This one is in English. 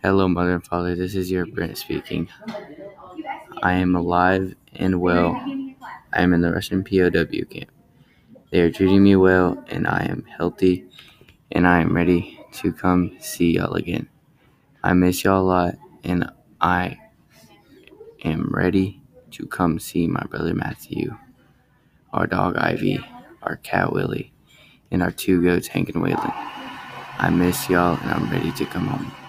Hello, Mother and Father. This is your Brent speaking. I am alive and well. I am in the Russian POW camp. They are treating me well, and I am healthy, and I am ready to come see y'all again. I miss y'all a lot, and I am ready to come see my brother Matthew, our dog Ivy, our cat Willie, and our two goats Hank and Waylon. I miss y'all, and I'm ready to come home.